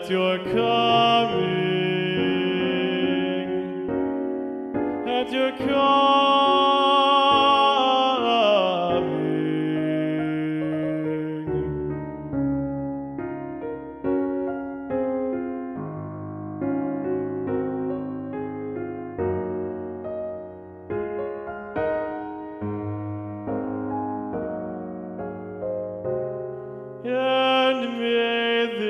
at your coming, at your coming. And may